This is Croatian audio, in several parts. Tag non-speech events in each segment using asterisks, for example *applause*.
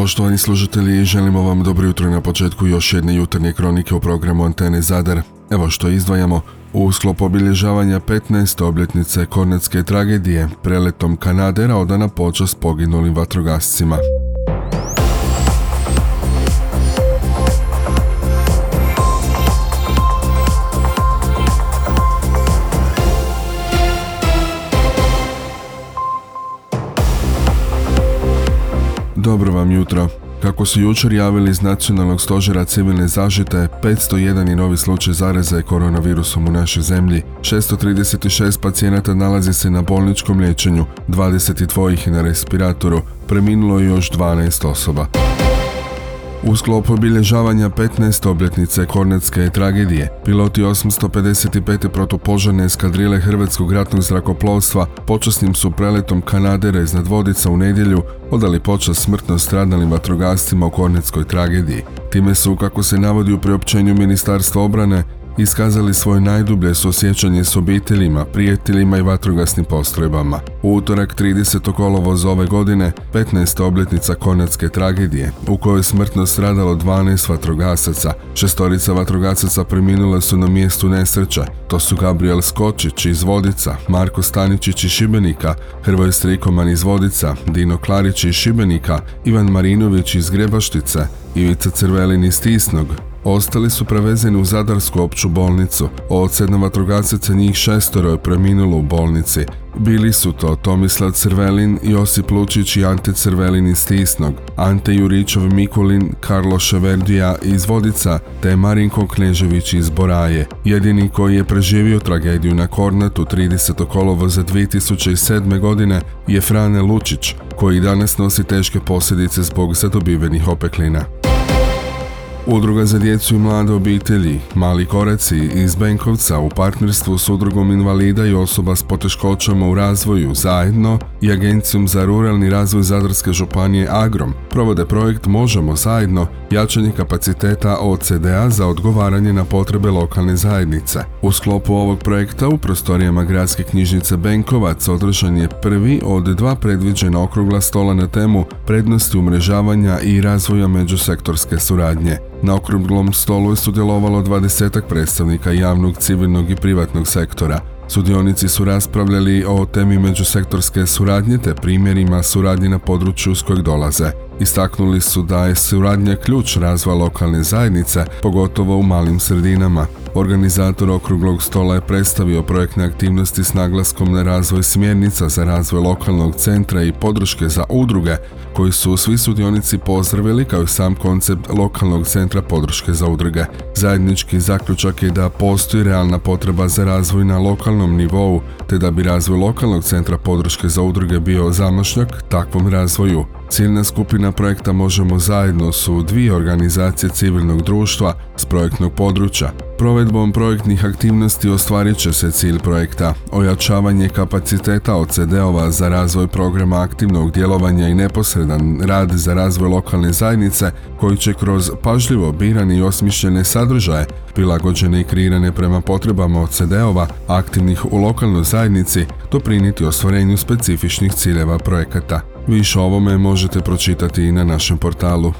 Poštovani služitelji, želimo vam dobro jutro na početku još jedne jutarnje kronike u programu Antene Zadar. Evo što izdvajamo. U sklopu obilježavanja 15. obljetnice kornetske tragedije, preletom Kanadera odana počast poginulim vatrogascima. Vam jutro. Kako su jučer javili iz Nacionalnog stožera civilne zaštite, 501 je novi slučaj zaraze koronavirusom u našoj zemlji. 636 pacijenata nalazi se na bolničkom liječenju, 22 ih na respiratoru, preminulo je još 12 osoba. U sklopu obilježavanja 15. obljetnice Kornetske tragedije, piloti 855. protupožarne eskadrile Hrvatskog ratnog zrakoplovstva počasnim su preletom Kanadera iznad Vodica u nedjelju odali počast smrtno stradalim vatrogascima u Kornetskoj tragediji. Time su, kako se navodi u priopćenju Ministarstva obrane, iskazali svoje najdublje suosjećanje s obiteljima, prijateljima i vatrogasnim postrojbama. U utorak 30. kolovoz ove godine, 15. obljetnica konecke tragedije, u kojoj smrtno stradalo 12 vatrogasaca. Šestorica vatrogasaca preminula su na mjestu nesreće. To su Gabriel Skočić iz Vodica, Marko Staničić iz Šibenika, Hrvoj Strikoman iz Vodica, Dino Klarić iz Šibenika, Ivan Marinović iz Grebaštice, Ivica Crvelin iz Tisnog, Ostali su prevezeni u Zadarsku opću bolnicu. Od sedam vatrogasaca njih šestoro je preminulo u bolnici. Bili su to Tomislav Crvelin, Josip Lučić i Ante Crvelin iz Tisnog, Ante Juričov Mikulin, Karlo Ševerdija iz Vodica, te Marinko Knežević iz Boraje. Jedini koji je preživio tragediju na Kornatu 30. kolovo za 2007. godine je Frane Lučić, koji danas nosi teške posljedice zbog zadobivenih opeklina. Udruga za djecu i mlade obitelji, Mali koraci iz Benkovca u partnerstvu s Udrugom invalida i osoba s poteškoćama u razvoju zajedno i Agencijom za ruralni razvoj Zadarske županije Agrom provode projekt Možemo zajedno jačanje kapaciteta OCDA za odgovaranje na potrebe lokalne zajednice. U sklopu ovog projekta u prostorijama gradske knjižnice Benkovac održan je prvi od dva predviđena okrugla stola na temu prednosti umrežavanja i razvoja međusektorske suradnje. Na okruglom stolu je sudjelovalo dvadesetak predstavnika javnog, civilnog i privatnog sektora. Sudionici su raspravljali o temi međusektorske suradnje te primjerima suradnje na području s kojeg dolaze. Istaknuli su da je suradnja ključ razvoja lokalne zajednice, pogotovo u malim sredinama. Organizator okruglog stola je predstavio projektne aktivnosti s naglaskom na razvoj smjernica za razvoj lokalnog centra i podrške za udruge, koji su svi sudionici pozdravili kao i sam koncept lokalnog centra podrške za udruge. Zajednički zaključak je da postoji realna potreba za razvoj na lokalnom nivou, te da bi razvoj lokalnog centra podrške za udruge bio zamašnjak takvom razvoju. Ciljna skupina projekta Možemo zajedno su dvije organizacije civilnog društva s projektnog područja. Provedbom projektnih aktivnosti ostvarit će se cilj projekta, ojačavanje kapaciteta OCD-ova za razvoj programa aktivnog djelovanja i neposredan rad za razvoj lokalne zajednice koji će kroz pažljivo birani i osmišljene sadržaje, prilagođene i kreirane prema potrebama OCD-ova aktivnih u lokalnoj zajednici, dopriniti ostvarenju specifičnih ciljeva projekata. Više o ovome možete pročitati i na našem portalu.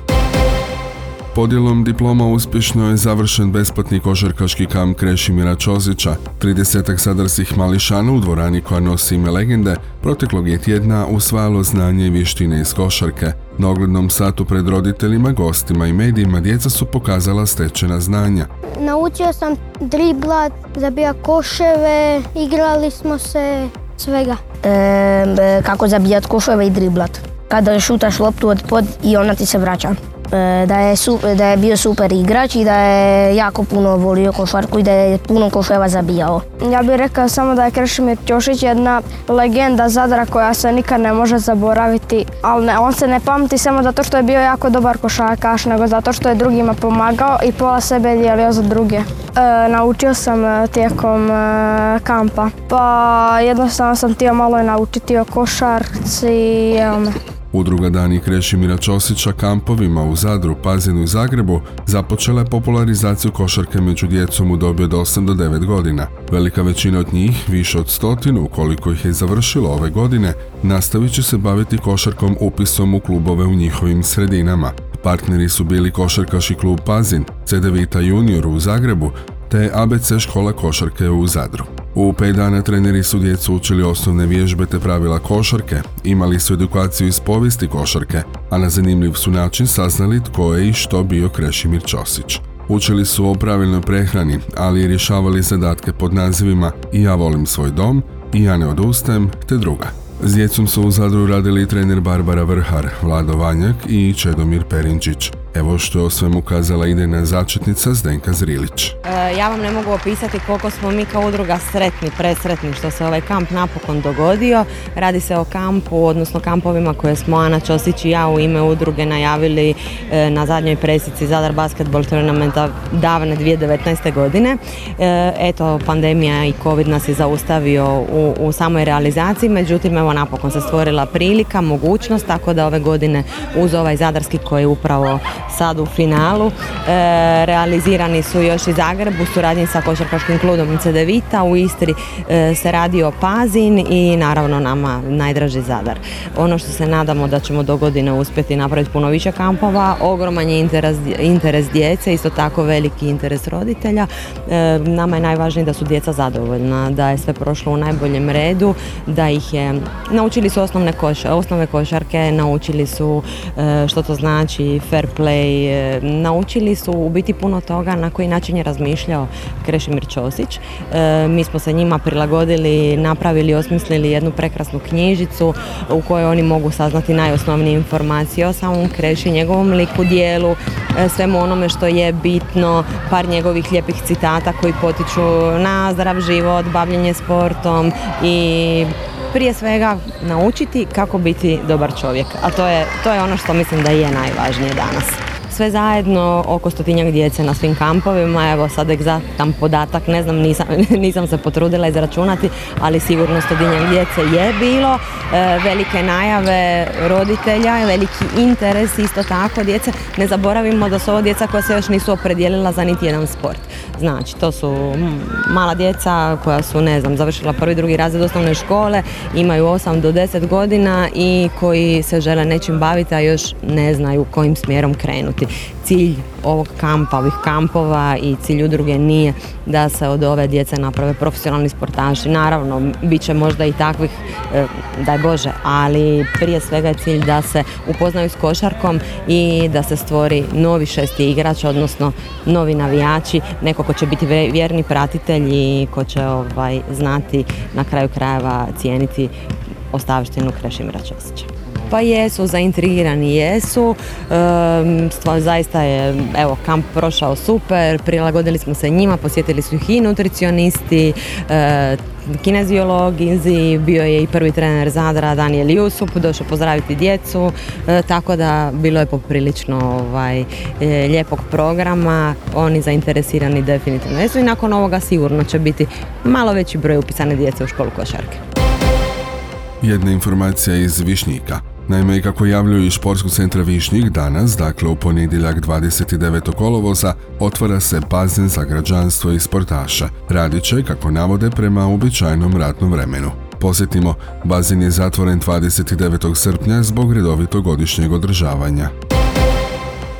Podjelom diploma uspješno je završen besplatni košarkaški kamp Krešimira Čozića. 30 sadarskih mališana u dvorani koja nosi ime legende proteklog je tjedna usvajalo znanje i vještine iz košarke. Na oglednom satu pred roditeljima, gostima i medijima djeca su pokazala stečena znanja. Naučio sam driblat, zabija koševe, igrali smo se svega. E, kako zabijat koševe i driblat. Kada šutaš loptu od pod i ona ti se vraća. E, da je, da je bio super igrač i da je jako puno volio košarku i da je puno koševa zabijao. Ja bih rekao samo da je Krešimir Ćošić jedna legenda Zadra koja se nikad ne može zaboraviti, ali ne, on se ne pamti samo zato što je bio jako dobar košarkaš, nego zato što je drugima pomagao i pola sebe dijelio za druge. E, naučio sam e, tijekom kampa, pa jednostavno sam htio malo naučiti o košarci, Udruga Dani Krešimira Ćosića kampovima u Zadru, Pazinu i Zagrebu započela je popularizaciju košarke među djecom u dobi od 8 do 9 godina. Velika većina od njih, više od stotinu, ukoliko ih je završilo ove godine, nastavit će se baviti košarkom upisom u klubove u njihovim sredinama. Partneri su bili košarkaši klub Pazin, CD Vita Junior u Zagrebu, te ABC škola košarke u Zadru. U pet dana treneri su djecu učili osnovne vježbe te pravila košarke, imali su edukaciju iz povijesti košarke, a na zanimljiv su način saznali tko je i što bio Krešimir Ćosić. Učili su o pravilnoj prehrani, ali i rješavali zadatke pod nazivima I ja volim svoj dom, I ja ne odustajem, te druga. S djecom su u Zadru radili trener Barbara Vrhar, Vlado Vanjak i Čedomir Perinčić. Evo što o svemu kazala idejna začetnica Zdenka Zrilić. E, ja vam ne mogu opisati koliko smo mi kao udruga sretni, presretni što se ovaj kamp napokon dogodio. Radi se o kampu, odnosno kampovima koje smo Ana Ćosić i ja u ime udruge najavili e, na zadnjoj presici Zadar Basketball Tournamenta davne 2019. godine. E, eto, pandemija i COVID nas je zaustavio u, u samoj realizaciji, međutim, evo napokon se stvorila prilika, mogućnost, tako da ove godine uz ovaj Zadarski koji upravo sad u finalu. E, realizirani su još i Zagreb u suradnji sa košarkaškim klubom Cedevita, u Istri e, se radi o Pazin i naravno nama najdraži Zadar. Ono što se nadamo da ćemo do godine uspjeti napraviti puno više kampova, ogroman je interes, interes djece, isto tako veliki interes roditelja. E, nama je najvažnije da su djeca zadovoljna, da je sve prošlo u najboljem redu, da ih je, naučili su osnovne osnove košarke, naučili su što to znači fair play, E, naučili su u biti puno toga na koji način je razmišljao Krešimir Ćosić. E, mi smo se njima prilagodili, napravili, osmislili jednu prekrasnu knjižicu u kojoj oni mogu saznati najosnovnije informacije o samom Kreši, njegovom liku dijelu, e, svemu onome što je bitno, par njegovih lijepih citata koji potiču na zdrav život, bavljenje sportom i prije svega naučiti kako biti dobar čovjek. A to je, to je ono što mislim da je najvažnije danas sve zajedno oko stotinjak djece na svim kampovima, evo sad egzaktan podatak, ne znam, nisam, *laughs* nisam se potrudila izračunati, ali sigurno stotinjak djece je bilo, e, velike najave roditelja, veliki interes isto tako djece. Ne zaboravimo da su ovo djeca koja se još nisu opredijelila za niti jedan sport. Znači, to su mala djeca koja su, ne znam, završila prvi, drugi razred osnovne škole, imaju 8 do 10 godina i koji se žele nečim baviti, a još ne znaju kojim smjerom krenuti cilj ovog kampa, ovih kampova i cilj udruge nije da se od ove djece naprave profesionalni sportaši. Naravno, bit će možda i takvih, e, daj Bože, ali prije svega je cilj da se upoznaju s košarkom i da se stvori novi šesti igrač, odnosno novi navijači, neko ko će biti vjerni pratitelj i ko će ovaj, znati na kraju krajeva cijeniti ostavštinu Krešimira Ćosića. Pa jesu, zaintrigirani jesu. stvar, zaista je, evo, kamp prošao super, prilagodili smo se njima, posjetili su ih i nutricionisti, e, kineziologi, bio je i prvi trener Zadra Daniel Jusup, došao pozdraviti djecu, e, tako da bilo je poprilično ovaj, e, lijepog programa, oni zainteresirani definitivno jesu i nakon ovoga sigurno će biti malo veći broj upisane djece u školu košarke. Jedna informacija iz Višnjika. Naime, kako javljuju iz Športskog centra Višnjik, danas, dakle u ponedjeljak 29. kolovoza, otvara se bazen za građanstvo i sportaša. Radit će, kako navode, prema uobičajenom ratnom vremenu. Posjetimo, bazen je zatvoren 29. srpnja zbog redovitog godišnjeg održavanja.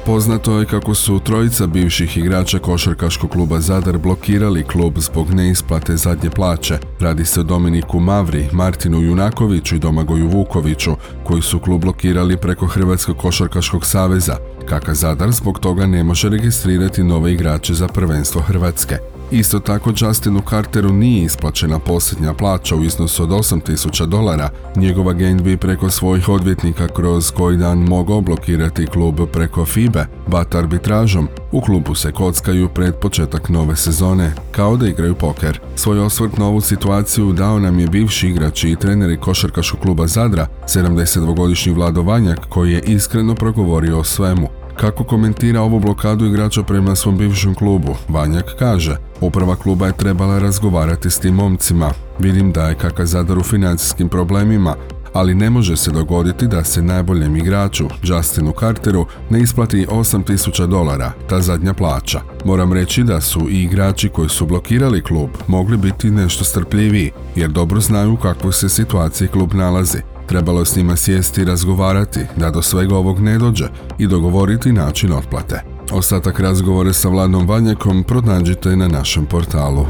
Poznato je kako su trojica bivših igrača košarkaškog kluba Zadar blokirali klub zbog neisplate zadnje plaće. Radi se o Dominiku Mavri, Martinu Junakoviću i Domagoju Vukoviću, koji su klub blokirali preko Hrvatskog košarkaškog saveza. Kaka Zadar zbog toga ne može registrirati nove igrače za prvenstvo Hrvatske. Isto tako Justinu Carteru nije isplaćena posljednja plaća u iznosu od 8000 dolara. Njegov agent bi preko svojih odvjetnika kroz koji dan mogao blokirati klub preko FIBE, bat arbitražom. U klubu se kockaju pred početak nove sezone, kao da igraju poker. Svoj osvrt na ovu situaciju dao nam je bivši igrač i treneri košarkaškog kluba Zadra, 72-godišnji Vlado Vanjak, koji je iskreno progovorio o svemu. Kako komentira ovu blokadu igrača prema svom bivšem klubu, Vanjak kaže Uprava kluba je trebala razgovarati s tim momcima. Vidim da je Kaka Zadar u financijskim problemima, ali ne može se dogoditi da se najboljem igraču, Justinu Carteru, ne isplati 8000 dolara, ta zadnja plaća. Moram reći da su i igrači koji su blokirali klub mogli biti nešto strpljiviji, jer dobro znaju u kakvoj se situaciji klub nalazi. Trebalo je s njima sjesti i razgovarati da do svega ovog ne dođe i dogovoriti način otplate. Ostatak razgovore sa Vladom Vanjakom pronađite na našem portalu.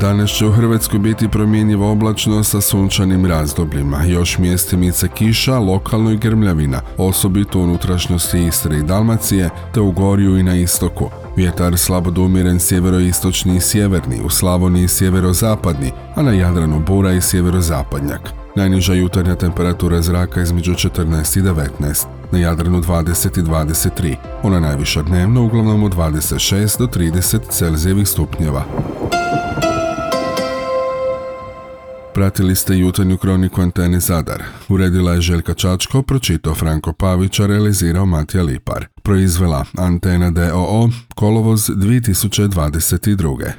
Danas će u Hrvatskoj biti promjenjivo oblačno sa sunčanim razdobljima, još mjestimice kiša, lokalno i grmljavina, osobito u unutrašnjosti Istre i Dalmacije, te u Gorju i na istoku. Vjetar slabo umjeren sjeveroistočni i sjeverni, u Slavoniji sjeverozapadni, a na Jadranu bura i sjeverozapadnjak. Najniža jutarnja temperatura zraka između 14 i 19, na Jadranu 20 i 23, ona najviša dnevno uglavnom od 26 do 30 Celzijevih stupnjeva. Pratili ste jutarnju kroniku Antene Zadar. Uredila je Željka Čačko, pročitao Franko Pavić, a realizirao Matija Lipar. Proizvela Antena DOO, kolovoz 2022.